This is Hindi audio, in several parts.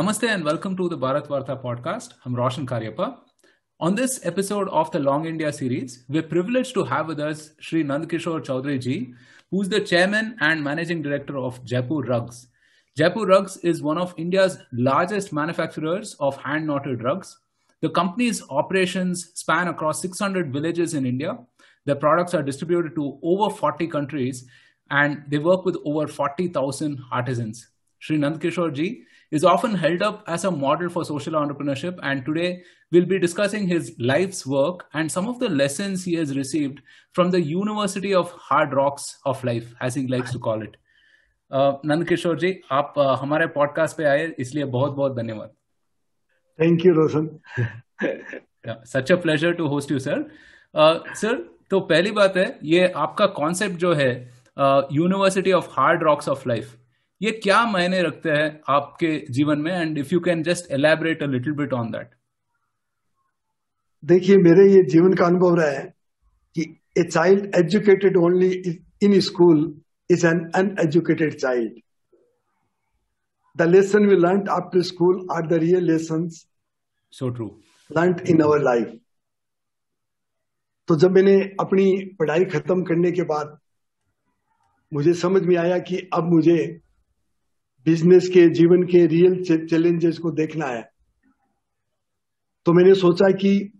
Namaste and welcome to the Bharat Varta podcast. I'm Roshan Karyappa. On this episode of the Long India series, we're privileged to have with us Sri Nandkishore Chaudhary ji, who's the chairman and managing director of Jaipur Rugs. Jaipur Rugs is one of India's largest manufacturers of hand knotted rugs. The company's operations span across 600 villages in India. Their products are distributed to over 40 countries and they work with over 40,000 artisans. Sri Nandkishore ji is often held up as a model for social entrepreneurship. And today we'll be discussing his life's work and some of the lessons he has received from the University of Hard Rocks of Life, as he likes to call it. Nand Kishore जी आप uh, हमारे पॉडकास्ट पे आए इसलिए बहुत बहुत धन्यवाद thank you Roshan such a pleasure to host you sir sir तो पहली बात है ये आपका कॉन्सेप्ट जो है university of hard rocks of life ये क्या मायने रखते हैं आपके जीवन में? And if you can just elaborate a little bit on that देखिए मेरे ये जीवन का अनुभव रहा है कि a child educated only in school is an uneducated child the lesson we learn after school are the real lesson so true learn in our life तो जब मैंने अपनी पढ़ाई खत्म करने के बाद मुझे समझ में आया कि अब मुझे बिज़नेस के, जीवन के रियल चैलेंजेस को देखना है। तो मैंने सोचा कि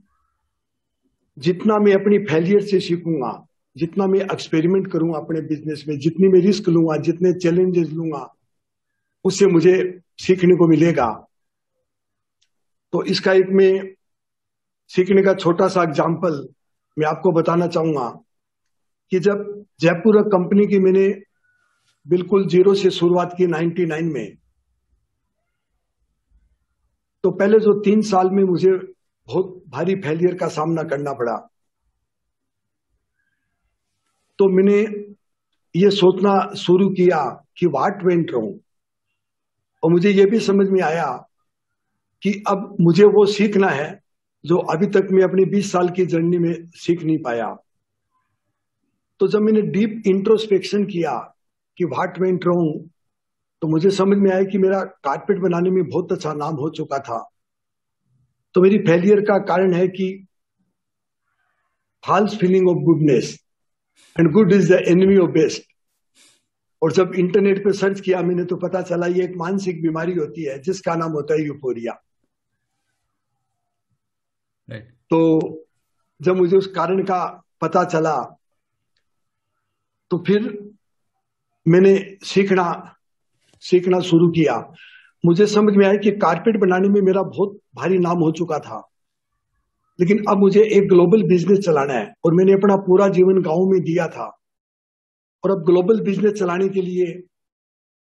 जितना मैं अपनी फेलियर से सीखूँगा, जितना मैं एक्सपेरिमेंट करूँगा अपने बिज़नेस में, जितनी मैं रिस्क लूँगा, जितने चैलेंजेस लूँगा, उससे मुझे सीखने को मिलेगा। तो इसका एक मैं सीखने का छोटा सा एग्ज़ाम्पल मैं आपको बताना चाहूँगा कि जब जयपुर कंपनी की मैंने बिल्कुल ज़ीरो से शुरुआत की 99 में। तो पहले जो तीन साल में मुझे बहुत भारी फेलियर का सामना करना पड़ा। तो मैंने ये सोचना शुरू किया कि वाट वेंट रहूँ और मुझे ये भी समझ में आया कि अब मुझे वो सीखना है जो अभी तक मैं अपनी 20 साल की जर्नी में सीख नहीं पाया। तो जब मैंने डीप इंट्रोस्पेक्शन किया कि वाट वेंट रहूँ तो मुझे समझ में आया कि मेरा कारपेट बनाने में बहुत अच्छा नाम हो चुका था। तो मेरी फेलियर का कारण है कि false feeling of goodness and good is the enemy of best और जब इंटरनेट पे सर्च किया मैंने तो पता चला ये एक मानसिक बीमारी होती है जिसका नाम होता है यूफोरिया तो जब मुझे उस कारण का पता चला तो फिर मैंने सीखना सीखना शुरू किया। मुझे समझ में आया कि कारपेट बनाने में मेरा बहुत भारी नाम हो चुका था। लेकिन अब मुझे एक ग्लोबल बिज़नेस चलाना है और मैंने अपना पूरा जीवन गाँव में दिया था। और अब ग्लोबल बिज़नेस चलाने के लिए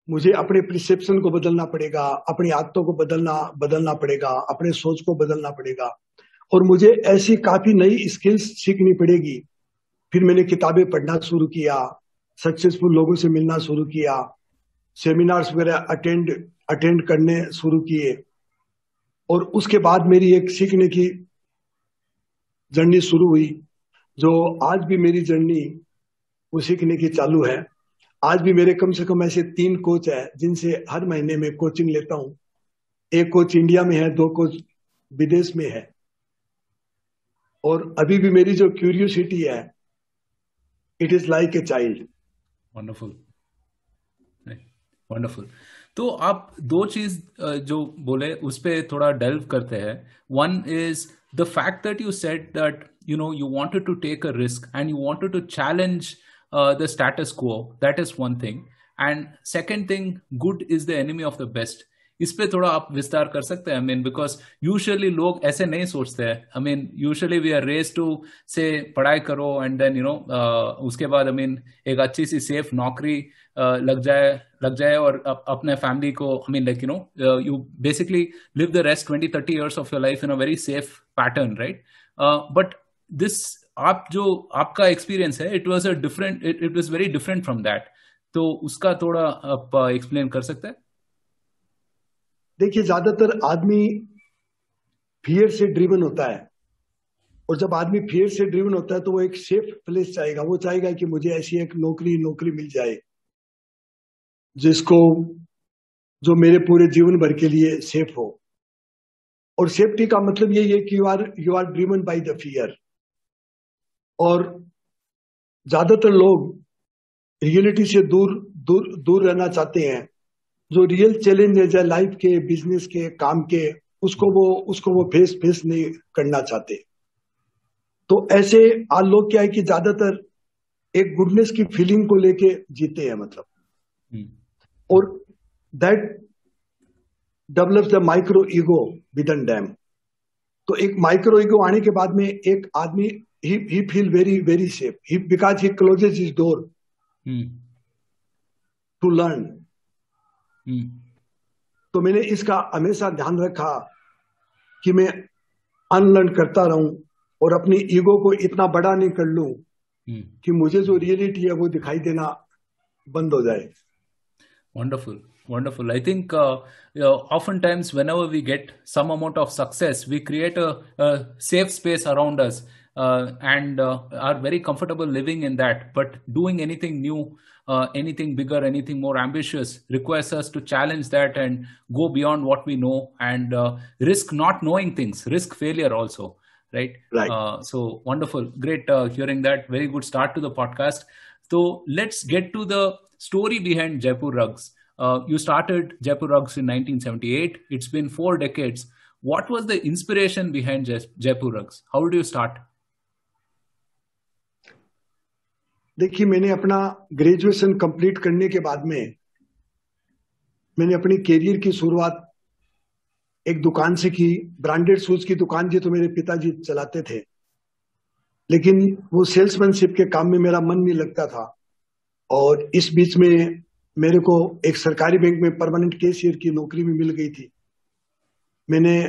मुझे अपने प्रिसेप्शन को बदलना पड़ेगा, अपनी आदतों को बदलना बदलना पड़ेगा, अपने सोच को बदलना पड़ेगा। और मुझे ऐसी काफ़ी नई स्किल्स सीखनी पड़ेगी। फिर मैंने किताबें पढ़ना शुरू किया सक्सेसफुल लोगों से मिलना शुरू किया। सेमिनार्स वगैरह अटेंड अटेंड करने शुरू किए। और उसके बाद मेरी एक सीखने की जर्नी शुरू हुई, जो आज भी मेरी जर्नी वो सीखने की चालू है। आज भी मेरे कम से कम ऐसे तीन कोच है, जिनसे हर महीने में कोचिंग लेता हूँ। एक कोच इंडिया में है, दो कोच विदेश में है। और अभी भी मेरी जो क्यूरियोसिटी है it is like a child wonderful wonderful तो आप दो चीज़ जो बोले, उस पर थोड़ा डेल्व करते हैं। One is the fact that you set that you know you wanted to take a risk and you wanted to challenge the status quo that is one thing and second thing good is the enemy of the best इस पे थोड़ा आप विस्तार कर सकते हैं आई मीन बिकॉज़ यूजुअली लोग ऐसे नहीं सोचते हैं। I mean usually we are race to से पढ़ाई करो एंड देन यू नो उसके बाद आई I मीन mean, एक अच्छी सी सेफ़ नौकरी uh, लग जाए लग जाए और अप, अपने फैमिली को I mean like you know you basically live the rest twenty thirty years of your life in a very safe pattern right but this आप जो आपका एक्सपीरियंस है it was a different it it was very different from that तो उसका थोड़ा आप एक्सप्लेन uh, कर सकते हैं? देखिए, ज़्यादातर आदमी फियर से ड्रिवन होता है। और जब आदमी फियर से ड्रिवन होता है तो वो एक सेफ़ प्लेस चाहेगा। वो चाहेगा कि मुझे ऐसी एक नौकरी नौकरी मिल जाए, जिसको, जो मेरे पूरे जीवन भर के लिए सेफ़ हो। और सेफ्टी का मतलब यही है कि you are you are driven by the fear और ज़्यादातर लोग रियलिटी से दूर दूर दूर रहना चाहते हैं। जो रियल चैलेंजेस है लाइफ के बिज़नेस के काम के उसको वो उसको वो फेस फेस नहीं करना चाहते। तो ऐसे आज लोग क्या है कि ज़्यादातर एक गुडनेस की फीलिंग को लेके जीते हैं मतलब। hmm. और that develops the micro ego within them तो एक माइक्रो ईगो आने के बाद में एक आदमी he he feel very very safe he because he closes his door to learn तो मैंने इसका हमेशा ध्यान रखा कि मैं अनलर्न करता रहूँ और अपनी ईगो को इतना बड़ा नहीं कर लू कि मुझे जो रियलिटी है वो दिखाई देना बंद हो जाए। Wonderful wonderful I think often times whenever we get some amount of success we create a safe space around us uh, and uh, are very comfortable living in that but doing anything new uh, anything bigger anything more ambitious requires us to challenge that and go beyond what we know and uh, risk not knowing things risk failure also right? Right. Uh, so wonderful, great uh, hearing that. Very good start to the podcast. So let's get to the story behind Jaipur Rugs. Uh, you started Jaipur Rugs in 1978. It's been four decades. What was the inspiration behind Jaipur Rugs? How did you start? देखिए, मैंने अपना ग्रेजुएशन कंप्लीट करने के बाद में मैंने अपनी कैरियर की शुरुआत एक दुकान से की। ब्रांडेड शूज़ की दुकान थी तो मेरे पिताजी चलाते थे। लेकिन वो सेल्समैनशिप के काम में मेरा मन नहीं लगता था। और इस बीच में मेरे को एक सरकारी बैंक में परमानेंट केशियर की नौकरी भी मिल गई थी। मैंने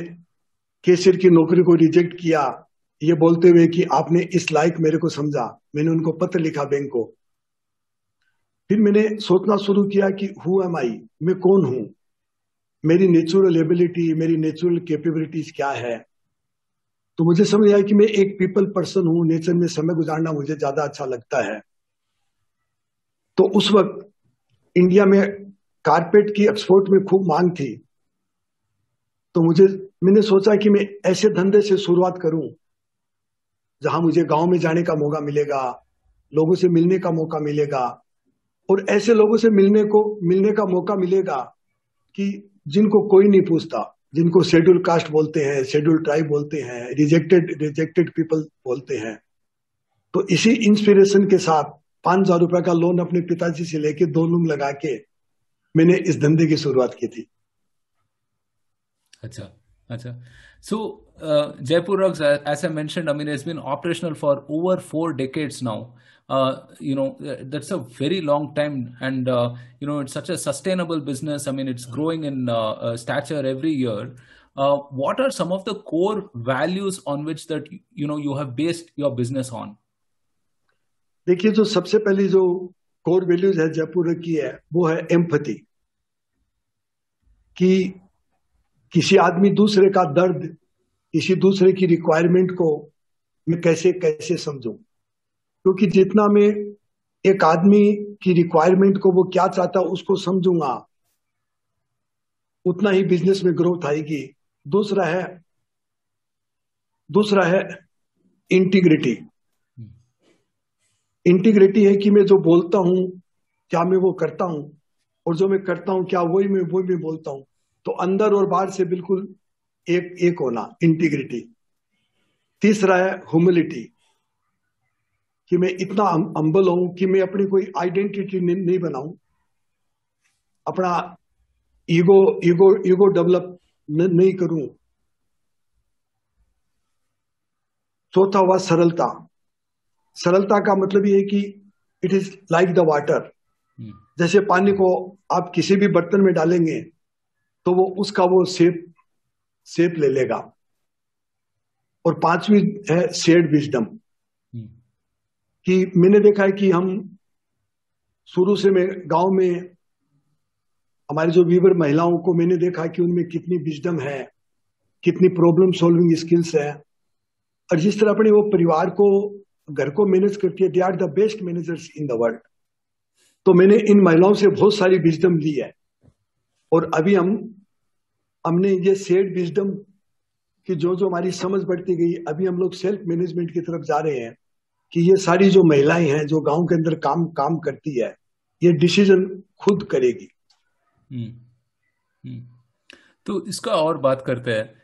केशियर की नौकरी को रिजेक्ट किया। ये बोलते हुए कि आपने इस लायक मेरे को समझा, मैंने उनको पत्र लिखा बैंक को। फिर मैंने सोचना शुरू किया कि हु एम आई मैं कौन हूँ? मेरी नेचुरल एबिलिटी मेरी नेचुरल कैपेबिलिटीज क्या है? तो मुझे समझ आया कि मैं एक पीपल पर्सन हूँ नेचर में समय गुजारना मुझे ज़्यादा अच्छा लगता है। तो उस वक्त इंडिया में कारपेट की एक्सपोर्ट में खूब मांग थी। तो मुझे, मैंने सोचा कि मैं ऐसे धंधे से शुरुआत करूँ जहाँ मुझे गाँव में जाने का मौका मिलेगा, लोगों से मिलने का मौका मिलेगा, और ऐसे लोगों से मिलने को, मिलने का मौका मिलेगा कि जिनको कोई नहीं पूछता, जिनको शेड्यूल कास्ट बोलते हैं शेड्यूल ट्राइब बोलते हैं रिजेक्टेड रिजेक्टेड पीपल बोलते हैं। तो इसी इंस्पिरेशन के साथ पाँच हज़ार रुपए का लोन अपने पिताजी से लेके दो लूम लगा के मैंने इस धंधे की शुरुआत की थी। अच्छा। अच्छा so Jaipur as I mentioned I mean it's been operational for over four decades now uh, you know that's a very long time and uh, you know it's such a sustainable business i mean it's growing in uh, uh stature every year uh, what are some of the core values on which that you know you have based your business on देखिए जो सबसे पहली जो कोर वैल्यूज है जयपुर की है वो है एम्पति कि किसी आदमी दूसरे का दर्द, किसी दूसरे की रिक्वायरमेंट को मैं कैसे कैसे समझूं? क्योंकि जितना मैं एक आदमी की रिक्वायरमेंट को वो क्या चाहता उसको समझूँगा, उतना ही बिज़नेस में ग्रोथ आएगी। दूसरा है दूसरा है इंटीग्रिटी इंटीग्रिटी है कि मैं जो बोलता हूँ, क्या मैं वो करता हूँ, और जो मैं करता हूँ, क्या वही मैं वही मैं बोलता हूँ। तो अंदर और बाहर से बिल्कुल एक एक होना इंटीग्रिटी तीसरा है ह्यूमिलिटी कि मैं इतना अम्बल हूँ कि मैं अपनी कोई आइडेंटिटी नहीं बनाऊँ। अपना ईगो ईगो ईगो डेवलप नहीं करूँ। चौथा हुआ सरलता। सरलता का मतलब ये है कि it is like the water जैसे पानी को आप किसी भी बर्तन में डालेंगे तो वो उसका वो सेप सेप ले लेगा। और पांचवी है शेड विजडम कि मैंने देखा है कि हम शुरू से मैं गाँव में हमारी जो वीवर महिलाओं को मैंने देखा कि उनमें कितनी विजडम है कितनी प्रॉब्लम सॉल्विंग स्किल्स है। और जिस तरह अपने वो परिवार को घर को मैनेज करती है they are the best managers in the world तो मैंने इन महिलाओं से बहुत सारी विजडम ली है। और अभी हम हमने ये सेड विजडम कि जो जो हमारी समझ बढ़ती गई अभी हम लोग सेल्फ मैनेजमेंट की तरफ़ जा रहे हैं कि ये सारी जो महिलाएँ हैं जो गाँव के अंदर काम काम करती है ये डिसीज़न खुद करेगी। हम्म, हम्म। तो इसका और बात करते हैं।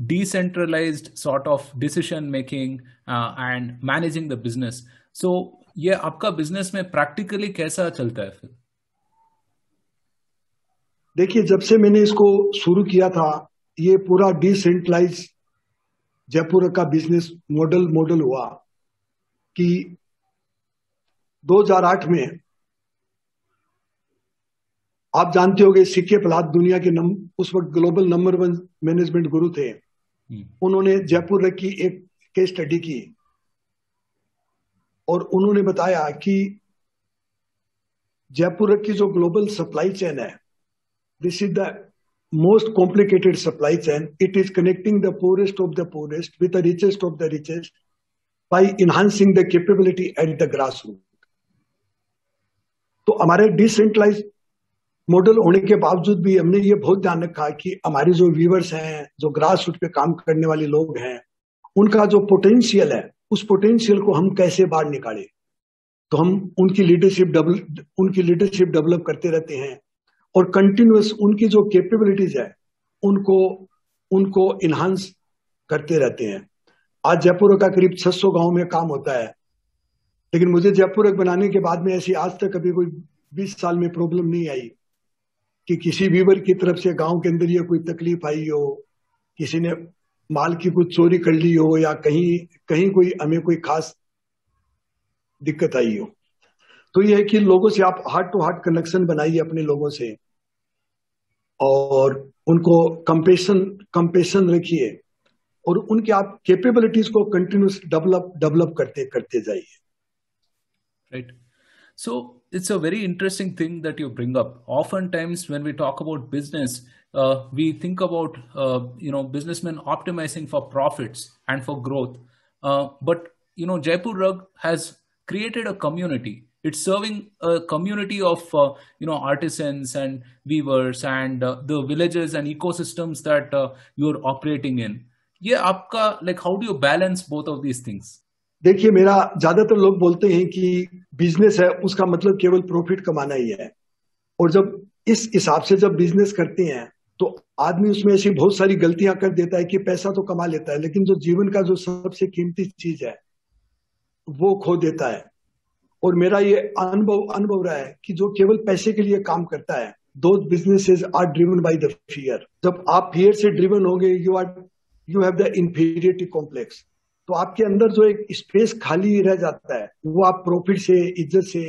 Decentralized sort of decision making uh, and managing the business. So ये आपका बिज़नेस में प्रैक्टिकली कैसा चलता है फिर? देखिए जब से मैंने इसको शुरू किया था ये पूरा डिसेंट्रलाइज जयपुर का बिज़नेस मॉडल मॉडल हुआ कि 2008 में आप जानते हो गए सिक्के प्रहलाद दुनिया के नम, उस वक्त ग्लोबल नंबर वन मैनेजमेंट गुरु थे हम्म। उन्होंने जयपुर की एक केस स्टडी की और उन्होंने बताया कि जयपुर की जो ग्लोबल सप्लाई चेन है this is the most complicated supply chain it is connecting the poorest of the poorest with the richest of the richest by enhancing the capability at the grass root तो हमारे डिसेंट्रलाइज मॉडल होने के बावजूद भी हमने ये बहुत ध्यान रखा कि हमारे जो व्यूवर्स हैं, जो ग्रास रूट पे काम करने वाले लोग हैं, उनका जो पोटेंशियल है, उस पोटेंशियल को हम कैसे बाहर निकाले? तो हम उनकी लीडरशिप डेवलप उनकी लीडरशिप डेवलप करते रहते हैं। और कंटिन्यूस उनकी जो कैपेबिलिटीज है, उनको उनको इन्हांस करते रहते हैं। आज जयपुर का करीब 600 गाँव में काम होता है। लेकिन मुझे जयपुर बनाने के बाद में ऐसी आज तक कभी कोई 20 साल में प्रॉब्लम नहीं आई कि किसी व्यूवर की तरफ़ से गाँव के अंदर ये कोई तकलीफ़ आई हो, किसी ने माल की कुछ चोरी कर ली हो या कहीं कहीं कोई, हमें कोई खास दिक्कत आई हो। तो यह है कि लोगों से आप हार्ट टू हार्ट कनेक्शन बनाइए अपने लोगों से। और उनको कंपेशन कंपेशन रखिए और उनके आप कैपेबिलिटीज को कंटिन्यूस डेवलप डेवलप करते करते जाइए। Right so it's a very interesting thing that you bring up often times when we talk about business we think about you know businessman optimizing for profit and for growth but you know Jaipur rug has created a community It's serving a community of uh, you know artisans and weavers and uh, the villages and ecosystems that uh, you're operating in. Yeah, आपका like how do you balance both of these things? देखिए मेरा ज़्यादातर लोग बोलते हैं कि बिज़नेस है उसका मतलब केवल प्रॉफिट कमाना ही है और जब इस हिसाब से जब बिज़नेस करते हैं तो आदमी उसमें ऐसी बहुत सारी गलतियाँ कर देता है कि पैसा तो कमा लेता है लेकिन जो जीवन का जो सबसे कीमती चीज़ है वो खो देता है और मेरा ये अनुभव अनुभव रहा है कि जो केवल पैसे के लिए काम करता है दो businesses are driven by the fear जब आप फियर से ड्रिवन होंगे you are you have the inferiority complex तो आपके अंदर जो एक स्पेस खाली रह जाता है, वो आप प्रॉफिट से, इज़्ज़त से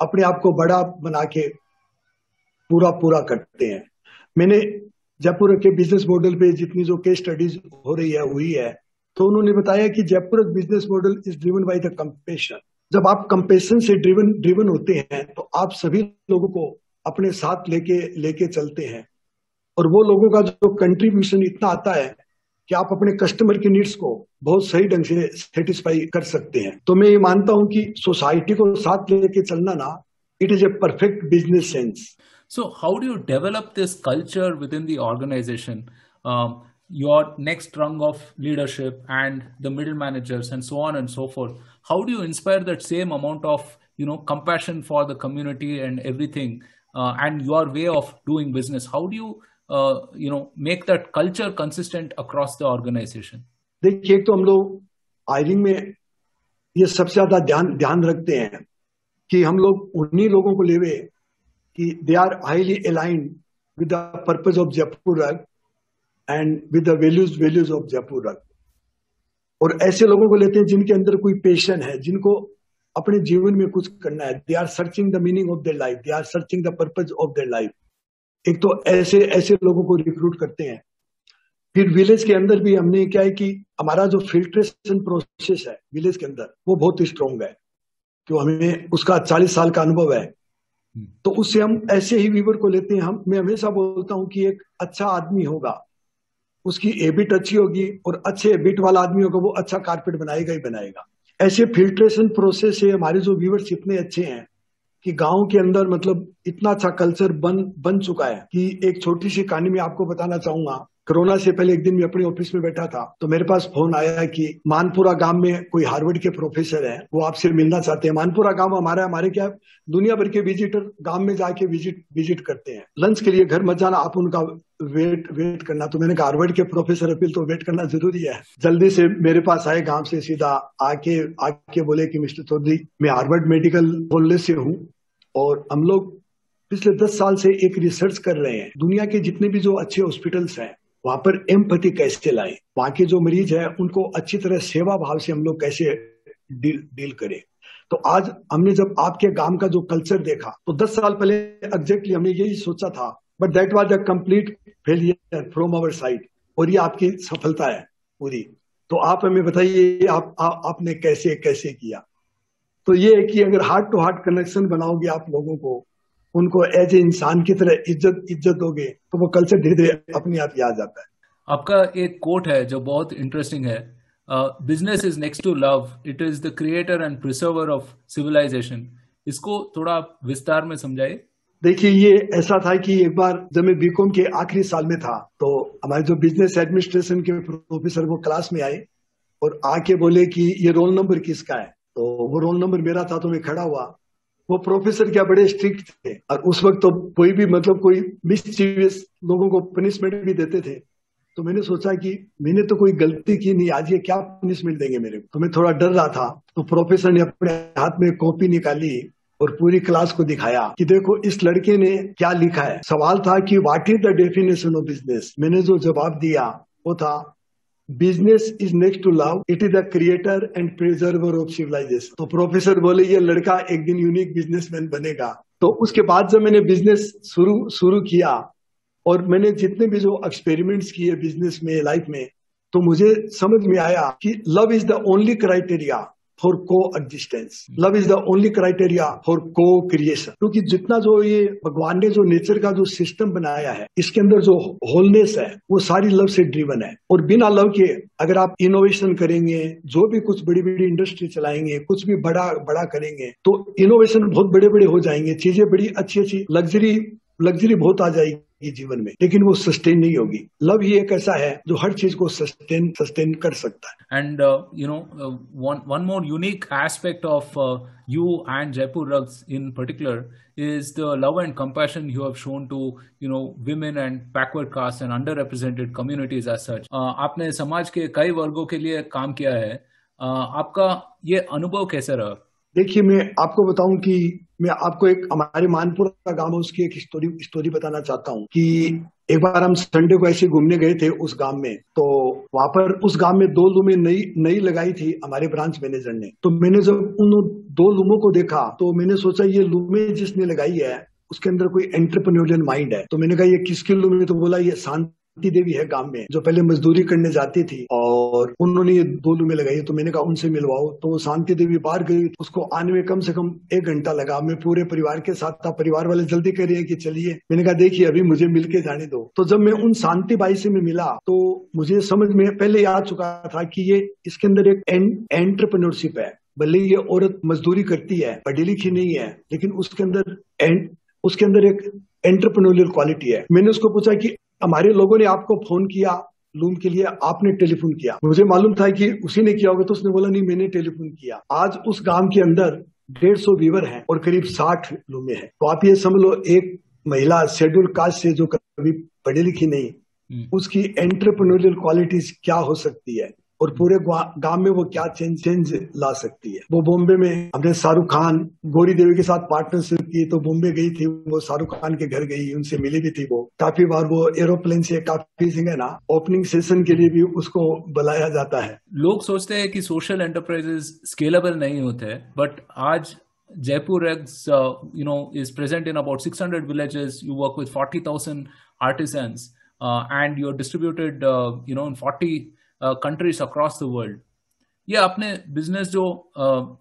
अपने आप को बड़ा बना के पूरा पूरा करते हैं। मैंने जयपुर के बिज़नेस मॉडल पे जितनी जो केस स्टडीज़ हो रही है, हुई है तो उन्होंने बताया कि Jaipur business model is driven by the compassion जब आप कंपेशन से ड्रिवन ड्रिवन होते हैं तो आप सभी लोगों को अपने साथ लेके लेके चलते हैं। और वो लोगों का जो कंट्रीब्यूशन इतना आता है कि आप अपने कस्टमर की नीड्स को बहुत सही ढंग से सेटिस्फाई कर सकते हैं। तो मैं ये मानता हूँ कि सोसाइटी को साथ लेके चलना ना it is a perfect business sense so how do you develop this culture within the organization your next rung of leadership and the middle managers and so on and so forth how do you inspire that same amount of you know compassion for the community and everything uh, and your way of doing business how do you uh, you know make that culture consistent across the organization देखिए एक तो हम लोग हायरिंग में ये सबसे ज्यादा ध्यान ध्यान रखते हैं कि हम लोग उन्हीं लोगों को लेवे कि they are highly aligned with the purpose of Jaipur rug and with the values values of Jaipur और ऐसे लोगों को लेते हैं जिनके अंदर कोई पेशन है जिनको अपने जीवन में कुछ करना है। They are searching the meaning of their life they are searching the purpose of their life एक तो ऐसे ऐसे लोगों को रिक्रूट करते हैं। फिर विलेज के अंदर भी हमने क्या है कि हमारा जो फिल्ट्रेशन प्रोसेस है विलेज के अंदर वो बहुत स्ट्रॉन्ग है। क्यों हमें उसका चालीस साल का अनुभव है। हम्म। तो उससे हम ऐसे ही वीवर को लेते हैं। हम मैं हमेशा बोलता हूँ कि एक अच्छा आदमी होगा। उसकी एबिट अच्छी होगी और अच्छे एबिट वाला आदमी होगा वो अच्छा कारपेट बनाएगा ही बनाएगा। ऐसे फिल्ट्रेशन प्रोसेस से हमारे जो व्यूवर्स इतने अच्छे हैं कि गाँव के अंदर मतलब इतना अच्छा कल्चर बन बन चुका है कि एक छोटी सी कहानी में आपको बताना चाहूँगा। कोरोना से पहले एक दिन मैं अपने ऑफ़िस में बैठा था तो मेरे पास फ़ोन आया कि मानपुरा गाँव में कोई हार्वर्ड के प्रोफेसर है, वो आपसे मिलना चाहते हैं। मानपुरा गाँव हमारा, हमारे क्या, दुनिया भर के विजिटर गाँव में जाके विज़िट विज़िट करते हैं। लंच के लिए घर मत जाना, आप उनका वेट वेट करना। तो मैंने कहा, हार्वर्ड के प्रोफेसर अपील तो वेट करना ज़रूरी है। जल्दी से मेरे पास आए गाँव से सीधा, आके आके बोले कि, मिस्टर चौधरी, मैं हार्वर्ड मेडिकल कॉलेज से हूँ और हम लोग पिछले दस साल से एक रिसर्च कर रहे हैं। दुनिया के जितने भी जो अच्छे हॉस्पिटल्स हैं वहाँ पर एम्पति कैसे लाए? वहाँ के जो मरीज़ है उनको अच्छी तरह सेवा भाव से हम लोग कैसे डील डील करें? तो आज हमने जब आपके गाँव का जो कल्चर देखा तो दस साल पहले एग्जैक्टली हमने यही सोचा था but that was a complete failure from our side और ये आपकी सफलता है पूरी। तो आप हमें बताइए आप, आ, आपने कैसे कैसे किया? तो ये है कि अगर हार्ट टू हार्ट कनेक्शन बनाओगे आप लोगों को उनको एज ए इंसान की तरह इज़्ज़त इज़्ज़त दोगे तो वो कल्चर धीरे धीरे अपने आप याद आता है। आपका एक कोट है जो बहुत इंटरेस्टिंग है। Business is next to love it is the creator and preserver of civilization इसको थोड़ा विस्तार में समझाइए। देखिए ये ऐसा था कि एक बार जब मैं बीकॉम के आखिरी साल में था तो हमारे जो बिज़नेस एडमिनिस्ट्रेशन के प्रोफेसर वो क्लास में आए और आके बोले कि ये रोल नंबर किसका है? तो वो रोल नंबर मेरा था तो मैं खड़ा हुआ। वो प्रोफेसर क्या बड़े स्ट्रिक्ट थे? और उस वक्त तो कोई भी मतलब कोई मिसचीवियस लोगों को पनिशमेंट भी देते थे। तो मैंने सोचा कि मैंने तो कोई गलती की नहीं, आज ये क्या पनिशमेंट देंगे मेरे को? तो मैं थोड़ा डर रहा था। तो प्रोफेसर ने अपने हाथ में कॉपी निकाली और पूरी क्लास को दिखाया कि देखो, इस लड़के ने क्या लिखा है। सवाल था कि what is the definition of business मैंने जो जवाब दिया, वो था business is next to love it is the creator and preserver of civilization तो प्रोफेसर बोले, ये लड़का एक दिन यूनिक बिजनेसमैन बनेगा. तो उसके बाद जब मैंने बिज़नेस शुरू शुरू किया और मैंने जितने भी जो एक्सपेरिमेंट्स किए बिज़नेस में लाइफ में तो मुझे समझ में आया कि love is the only criteria for coexistence love is the only criteria for cocreation क्योंकि जितना जो ये भगवान ने जो नेचर का जो सिस्टम बनाया है, इसके अंदर जो होलनेस है, वो सारी लव से ड्रीवन है। और बिना लव के अगर आप इनोवेशन करेंगे, जो भी कुछ बड़ी बड़ी इंडस्ट्री चलाएँगे, कुछ भी बड़ा बड़ा करेंगे तो इनोवेशन बहुत बड़े बड़े हो जाएँगे। चीज़ें बड़ी अच्छी अच्छी लग्जरी लग्जरी बहुत आ जाएगी। ये जीवन में लेकिन वो सस्टेन नहीं होगी। लव ही एक ऐसा है जो हर चीज़ को सस्टेन सस्टेन कर सकता है। And you know one more unique aspect of you and Jaipur rugs in particular is the love and compassion you have shown to you know women and backward caste and underrepresented communities as such आपने समाज के कई वर्गो के लिए काम किया है। Uh, आपका ये अनुभव कैसा रहा? देखिए मैं आपको बताऊँ कि मैं आपको एक, हमारे मानपुर गाँव है, उसकी एक स्टोरी स्टोरी बताना चाहता हूँ कि एक बार हम संडे को ऐसे घूमने गए थे उस गाँव में। तो वहाँ पर उस गाँव में दो लूमें नई नई लगाई थी हमारे ब्रांच मैनेजर ने। तो मैंने जब उन दो लूमों को देखा तो मैंने सोचा, ये लूमे जिसने लगाई है, उसके अंदर कोई एंटरप्रेन्योरियल माइंड है। तो मैंने कहा, ये किसकी लूमी तो बोला, ये शांत शांति देवी है गाँव में, जो पहले मजदूरी करने जाती थी और उन्होंने ये दो लुमे लगाई तो मैंने कहा उनसे मिलवाओ। तो शांति देवी बाहर गई, उसको आने में कम से कम एक घंटा लगा। मैं पूरे परिवार के साथ था, परिवार वाले जल्दी कह रहे हैं कि चलिए। मैंने कहा, देखिए, अभी मुझे मिल के जाने दो। तो जब मैं उन शांति बाई से मिला तो मुझे समझ में पहले याद चुका था कि ये इसके अंदर एक एंटरप्रेन्योरशिप है। भले ये औरत मजदूरी करती है, पढ़ी लिखी नहीं है, लेकिन उसके अंदर एंड उसके अंदर एक एंटरप्रेन्योरियल क्वालिटी है। मैंने उसको पूछा कि हमारे लोगों ने आपको फ़ोन किया लूम के लिए आपने टेलीफोन किया। मुझे मालूम था कि उसी ने किया होगा तो उसने बोला नहीं मैंने टेलीफोन किया। आज उस गाँव के अंदर डेढ़ सौ वीवर हैं और करीब साठ लूमे हैं। तो आप ये समझ लो एक महिला शेड्यूल कास्ट से जो कभी पढ़ी लिखी नहीं हम्म। उसकी एंटरप्रनोरियल क्वालिटीज क्या हो सकती है? और पूरे गाँव में वो क्या चेंज चेंज ला सकती है वो बॉम्बे में हमने शाहरुख खान गौरी देवी के साथ पार्टनरशिप की तो बॉम्बे गई थी वो शाहरुख खान के घर गई उनसे मिली भी थी वो काफ़ी बार वो एरोप्लेन से काफ़ी है ना ओपनिंग सेशन के लिए भी उसको बुलाया जाता है लोग सोचते हैं कि सोशल एंटरप्राइजेस स्केलेबल नहीं होते बट आज Jaipur Eggs, uh, you know, is present in about 600 villages. You work with 40,000 artisans, uh, and you're distributed, uh, you know, in 40 countries across the world ये आपने बिज़नेस जो uh,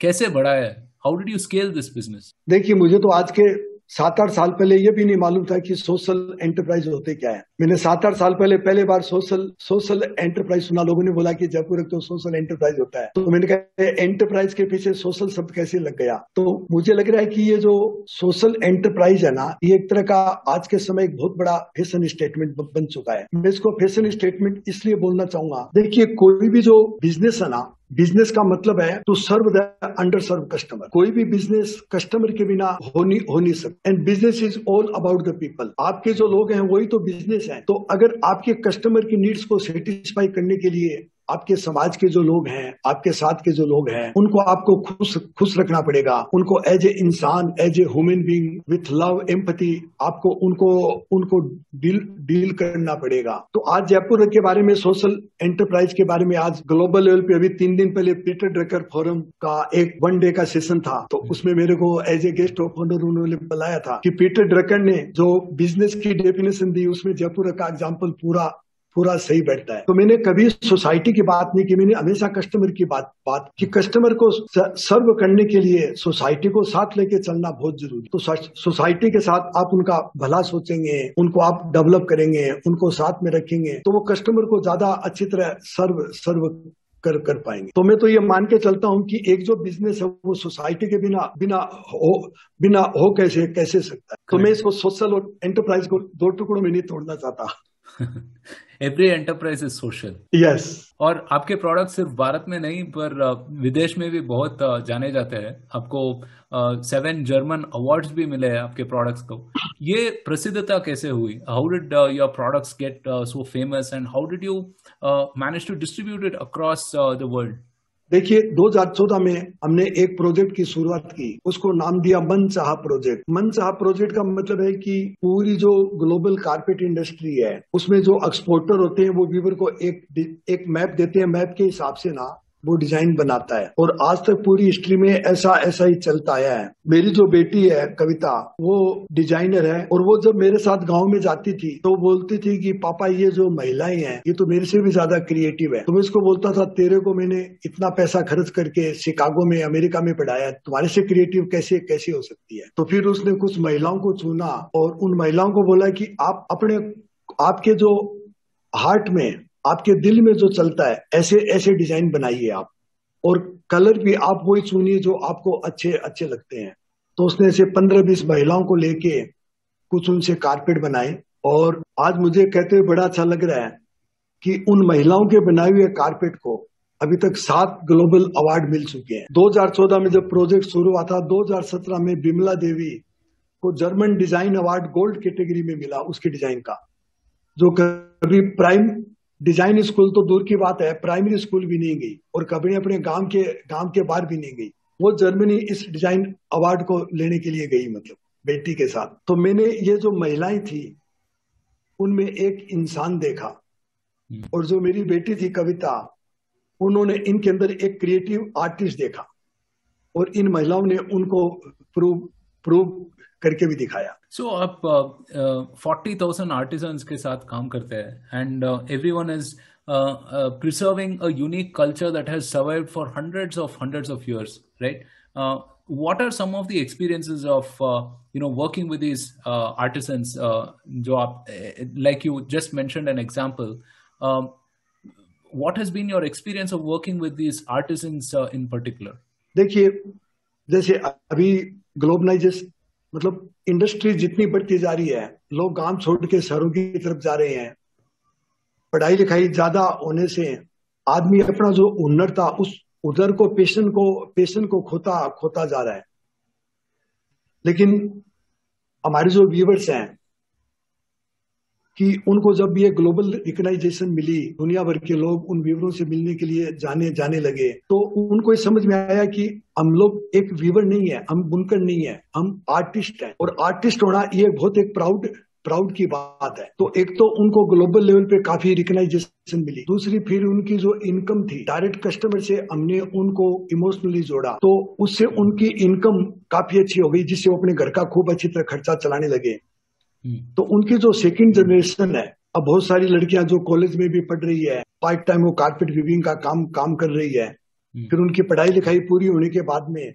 कैसे बढ़ाया है? How did you scale this business देखिए मुझे तो आज के सात आठ साल पहले ये भी नहीं मालूम था कि सोशल एंटरप्राइज होते क्या है। मैंने सात आठ साल पहले पहले बार सोशल सोशल एंटरप्राइज सुना, लोगों ने बोला कि जयपुर एक तो सोशल एंटरप्राइज होता है। तो मैंने कहा एंटरप्राइज के पीछे सोशल शब्द कैसे लग गया? तो मुझे लग रहा है कि ये जो सोशल एंटरप्राइज है ना, ये एक तरह का आज के समय एक बहुत बड़ा फ़ैशन स्टेटमेंट बन चुका है। मैं इसको फ़ैशन स्टेटमेंट इसलिए बोलना चाहूँगा, देखिए, कोई भी जो बिज़नेस है ना, बिज़नेस का मतलब है to serve the underserved customer कोई भी बिज़नेस कस्टमर के बिना हो नहीं हो नहीं सकता। And business is all about the people आपके जो लोग हैं, वही तो बिज़नेस तो अगर आपके कस्टमर की नीड्स को सेटिस्फाई करने के लिए आपके समाज के जो लोग हैं, आपके साथ के जो लोग हैं, उनको आपको खुश खुश रखना पड़ेगा। उनको एज ए इंसान as a human being with love empathy आपको, उनको उनको डील डील करना पड़ेगा। तो आज जयपुर के बारे में सोशल एंटरप्राइज के बारे में आज ग्लोबल लेवल पे अभी तीन दिन पहले पीटर ड्रेकर फोरम का एक वन डे का सेशन था। तो उसमें मेरे को as a guest of honour उन्होंने बुलाया था कि पीटर ड्रेकर ने जो बिज़नेस की डेफिनेशन दी, उसमें जयपुर का एग्ज़ाम्पल पूरा पूरा सही बैठता है। तो मैंने कभी सोसाइटी की बात नहीं की मैंने हमेशा कस्टमर की बात बात कि। कस्टमर को सर्व करने के लिए सोसाइटी को साथ लेके चलना बहुत ज़रूरी तो सोसाइटी के साथ आप उनका भला सोचेंगे उनको आप डेवलप करेंगे उनको साथ में रखेंगे तो वो कस्टमर को ज़्यादा अच्छी तरह सर्व सर्व कर कर पाएँगे। तो मैं तो ये मान के चलता हूँ कि एक जो बिज़नेस है वो सोसाइटी के बिना बिना हो बिना हो कैसे कैसे सकता है? तो मैं इसको सोशल और एंटरप्राइज को दो टुकड़ों में नहीं तोड़ना चाहता। Every enterprise is social yes और आपके प्रोडक्ट सिर्फ़ भारत में नहीं पर विदेश में भी बहुत जाने जाते हैं। आपको सेवन जर्मन अवार्ड्स भी मिले हैं आपके प्रोडक्ट्स को। ये प्रसिद्धता कैसे हुई? How did your products get so famous and how did you manage to distribute it across the world देखिए 2014 में हमने एक प्रोजेक्ट की शुरुआत की। उसको नाम दिया मन चाह प्रोजेक्ट। मन चाह प्रोजेक्ट का मतलब है कि पूरी जो ग्लोबल कारपेट इंडस्ट्री है, उसमें जो एक्सपोर्टर होते हैं, वो वीवर को एक एक मैप देते हैं। मैप के हिसाब से ना वो डिज़ाइन बनाता है। और आज तक पूरी हिस्ट्री में ऐसा ऐसा ही चलता आया है। मेरी जो बेटी है, कविता, वो डिज़ाइनर है और वो जब मेरे साथ गाँव में जाती थी तो बोलती थी कि, पापा, ये जो महिलाएँ हैं, ये तो मेरे से भी ज़्यादा क्रिएटिव है। तो मैं इसको बोलता था, तेरे को मैंने इतना पैसा खर्च करके शिकागो में, अमेरिका में पढ़ाया तुम्हारे से क्रिएटिव कैसे कैसे हो सकती है? तो फिर उसने कुछ महिलाओं को चुना और उन महिलाओं को बोला कि, आप अपने, आपके जो हार्ट में आपके दिल में जो चलता है, ऐसे ऐसे डिज़ाइन बनाइए आप। और कलर भी, आप वही चुनिए जो आपको अच्छे अच्छे लगते हैं। तो उसने ऐसे पंद्रह बीस महिलाओं को लेके कुछ उनसे कारपेट बनाए और आज मुझे कहते हुए बड़ा अच्छा लग रहा है कि उन महिलाओं के बनाए हुए कारपेट को अभी तक सात ग्लोबल अवार्ड मिल चुके हैं। 2014 में जब प्रोजेक्ट शुरू हुआ था 2017 में बिमला देवी को German design award gold category में मिला उसके डिज़ाइन का, जो कभी प्राइम डिज़ाइन स्कूल तो दूर की बात है प्राइमरी स्कूल भी नहीं गई और कभी अपने गाँव के गाँव के बाहर भी नहीं गई वो जर्मनी इस डिज़ाइन अवार्ड को लेने के लिए गई मतलब बेटी के साथ तो मैंने ये जो महिलाएँ थी उनमें एक इंसान देखा हम्म। और जो मेरी बेटी थी कविता उन्होंने इनके अंदर एक क्रिएटिव आर्टिस्ट देखा और इन महिलाओं ने उनको प्रूव प्रूव करके भी दिखाया। सो आप फोर्टी थाउज़ेंड आर्टिजन के साथ काम करते हैं and every one is preserving a culture that has survive for hundreds of hundreds of years right what are some of the experiences of you know working with this artisan जो आप like you just mention an example what has been your experience of working with this artisan in particular देखिए जैसे अभी ग्लोबलाइजेशन मतलब इंडस्ट्री जितनी बढ़ती जा रही है, लोग गाँव छोड़ के शहरों की तरफ़ जा रहे हैं, पढ़ाई लिखाई ज़्यादा होने से आदमी अपना जो हुनर था उस उधर को पेशन को पेशन को खोता खोता जा रहा है। लेकिन हमारे जो व्यूवर्स हैं कि उनको जब ये ग्लोबल रिकग्नाइजेशन मिली, दुनिया भर के लोग उन व्यूवरों से मिलने के लिए जाने जाने लगे तो उनको ये समझ में आया कि हम लोग एक व्यूवर नहीं है, हम बुनकर नहीं है, हम आर्टिस्ट हैं। और आर्टिस्ट होना ये बहुत एक प्राउड प्राउड की बात है। तो एक तो उनको ग्लोबल लेवल पे काफ़ी रिकग्नाइजेशन मिली। दूसरी, फिर उनकी जो इनकम थी, डायरेक्ट कस्टमर से हमने उनको इमोशनली जोड़ा। तो उससे उनकी इनकम काफ़ी अच्छी हो गई, जिससे वो अपने घर का खूब अच्छी तरह खर्चा चलाने लगे। तो उनकी जो सेकंड जनरेशन है अब बहुत सारी लड़कियाँ जो कॉलेज में भी पढ़ रही है पार्ट टाइम वो कारपेट विविंग का काम काम कर रही है हम्म। फिर उनकी पढ़ाई लिखाई पूरी होने के बाद में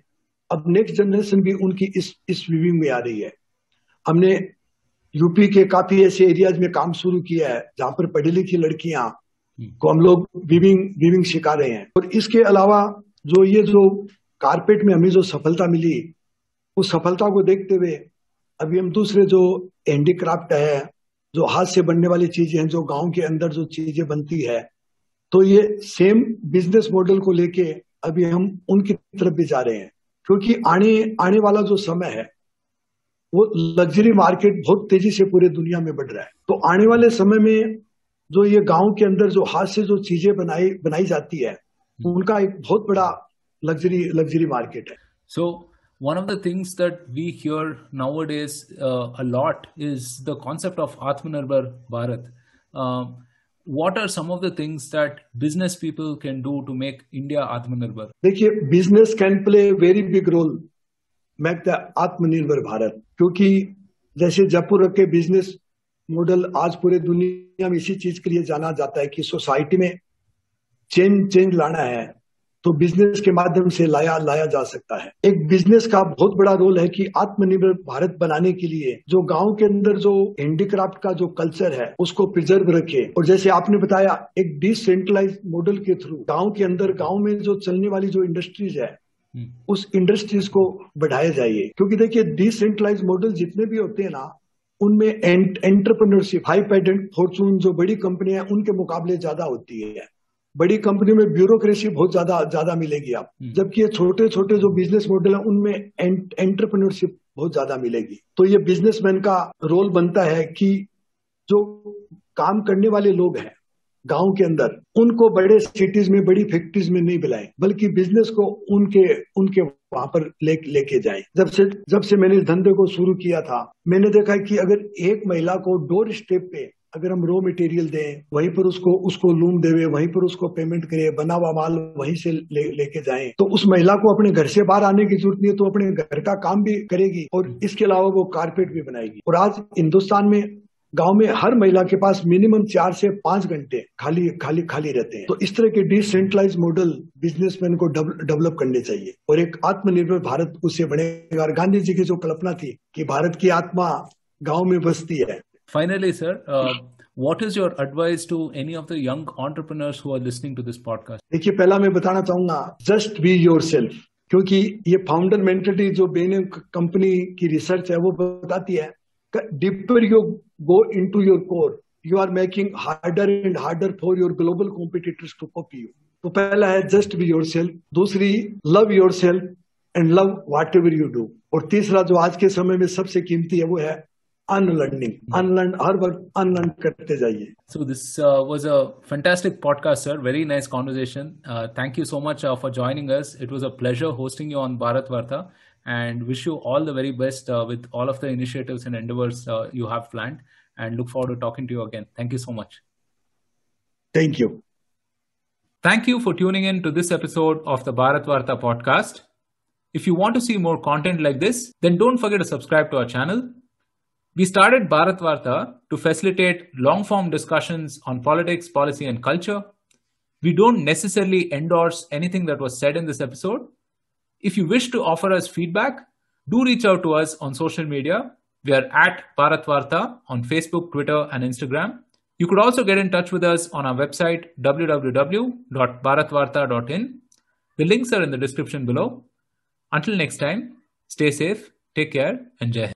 अब नेक्स्ट जनरेशन भी उनकी इस इस विविंग में आ रही है। हमने यूपी के काफ़ी ऐसे एरियाज़ में काम शुरू किया है जहाँ पर पढ़ी लिखी लड़कियाँ को हम लोग वीविंग वीविंग सिखा रहे हैं। और इसके अलावा जो ये जो कारपेट में हमें जो सफलता मिली उस सफलता को देखते हुए अभी हम दूसरे जो हैंडीक्राफ्ट है जो हाथ से बनने वाली चीज़ें हैं जो गाँव के अंदर जो चीज़ें बनती है तो ये सेम बिज़नेस मॉडल को लेके अभी हम उनकी तरफ़ भी जा रहे हैं। क्योंकि आने आने वाला जो समय है वो लग्जरी मार्केट बहुत तेज़ी से पूरे दुनिया में बढ़ रहा है। तो आने वाले समय में जो ये गाँव के अंदर जो हाथ से जो चीज़ें बनाई बनाई जाती है उनका एक बहुत बड़ा लग्जरी लग्जरी मार्केट है। So one of the things that we hear nowadays uh, a lot is the concept of Atmanirbhar Bharat. Uh, what are some of the things that business people can do to make India Atmanirbhar? देखिए business can play very big role make the Atmanirbhar Bharat क्योंकि जैसे जयपुर के बिज़नेस मॉडल आज पूरे दुनिया में इसी चीज़ के लिए जाना जाता है कि सोसाइटी में चेंज चेंज लाना है तो बिज़नेस के माध्यम से लाया लाया जा सकता है। एक बिज़नेस का बहुत बड़ा रोल है कि आत्मनिर्भर भारत बनाने के लिए जो गाँव के अंदर जो हैंडीक्राफ्ट का जो कल्चर है उसको प्रिजर्व रखे। और जैसे आपने बताया एक डिसेंट्रलाइज मॉडल के थ्रू गाँव के अंदर गाँव में जो चलने वाली जो इंडस्ट्रीज़ है उस इंडस्ट्रीज़ को बढ़ाया जाइए। क्योंकि देखिए डिसेंट्रलाइज मॉडल जितने भी होते हैं ना उनमें एंटरप्रेन्योरशिप हाई पेटेंट फॉर्चून जो बड़ी कंपनियाँ हैं उनके मुकाबले ज़्यादा होती है। बड़ी कंपनी में ब्यूरोक्रेसी बहुत ज़्यादा ज़्यादा मिलेगी आप। जबकि ये छोटे छोटे जो बिज़नेस मॉडल है उनमें एंटरप्रेन्योरशिप बहुत ज़्यादा मिलेगी। तो ये बिजनेसमैन का रोल बनता है कि जो काम करने वाले लोग हैं गाँव के अंदर उनको बड़े सिटीज़ में बड़ी फैक्ट्रीज में नहीं बुलाएँ बल्कि बिज़नेस को उनके उनके वहाँ पर ले लेके जाएँ। जब से जब से मैंने इस धंधे को शुरू किया था मैंने देखा कि अगर एक महिला को डोर स्टेप पे अगर हम रॉ मटेरियल दें वहीं पर उसको उसको लूम देवे वहीं पर उसको पेमेंट करे बना हुआ माल वहीं से ले, लेके जाएँ तो उस महिला को अपने घर से बाहर आने की ज़रूरत नहीं है तो अपने घर का काम भी करेगी और इसके अलावा वो कारपेट भी बनाएगी। और आज हिंदुस्तान में गाँव में हर महिला के पास मिनिमम चार से पाँच घंटे खाली खाली खाली रहते हैं। तो इस तरह के डिसेंट्रलाइज मॉडल बिजनेसमैन को डेवलप करने चाहिए। और एक आत्मनिर्भर भारत उससे बनेगा। और गांधी जी की जो कल्पना थी कि भारत की आत्मा गाँव में बसती है Finally, sir, uh, what is your advice to any of the young entrepreneurs who are listening to this podcast? देखिए पहला मैं बताना चाहूँगा जस्ट बी योर सेल्फ क्योंकि ये फाउंडर मेंटेलिटी जो बेने कंपनी की रिसर्च है वो बताती है deeper you go into your core you are making harder and harder for your global competitors to copy you तो पहला है जस्ट बी योर सेल्फ दूसरी love yourself and love whatever you do और तीसरा जो आज के समय में सबसे कीमती है वो है unlearning unlearn हर वक्त unlearn करते जाइए so this uh, was a fantastic podcast sir very nice conversation uh, thank you so much uh, for joining us it was a pleasure hosting you on bharat varta and wish you all the very best uh, with all of the initiatives and endeavors uh, you have planned and look forward to talking to you again thank you so much thank you thank you for tuning in to this episode of the bharat varta podcast if you want to see more content like this then don't forget to subscribe to our channel we started Bharat Varta to facilitate long form discussions on politics, policy, and culture. We don't necessarily endorse anything that was said in this episode. If you wish to offer us feedback, do reach out to us on social media. We are at Bharat Varta on Facebook, Twitter, and Instagram. You could also get in touch with us on our website www.bharatvarta.in. The links are in the description below. Until next time, stay safe, take care, and Jai.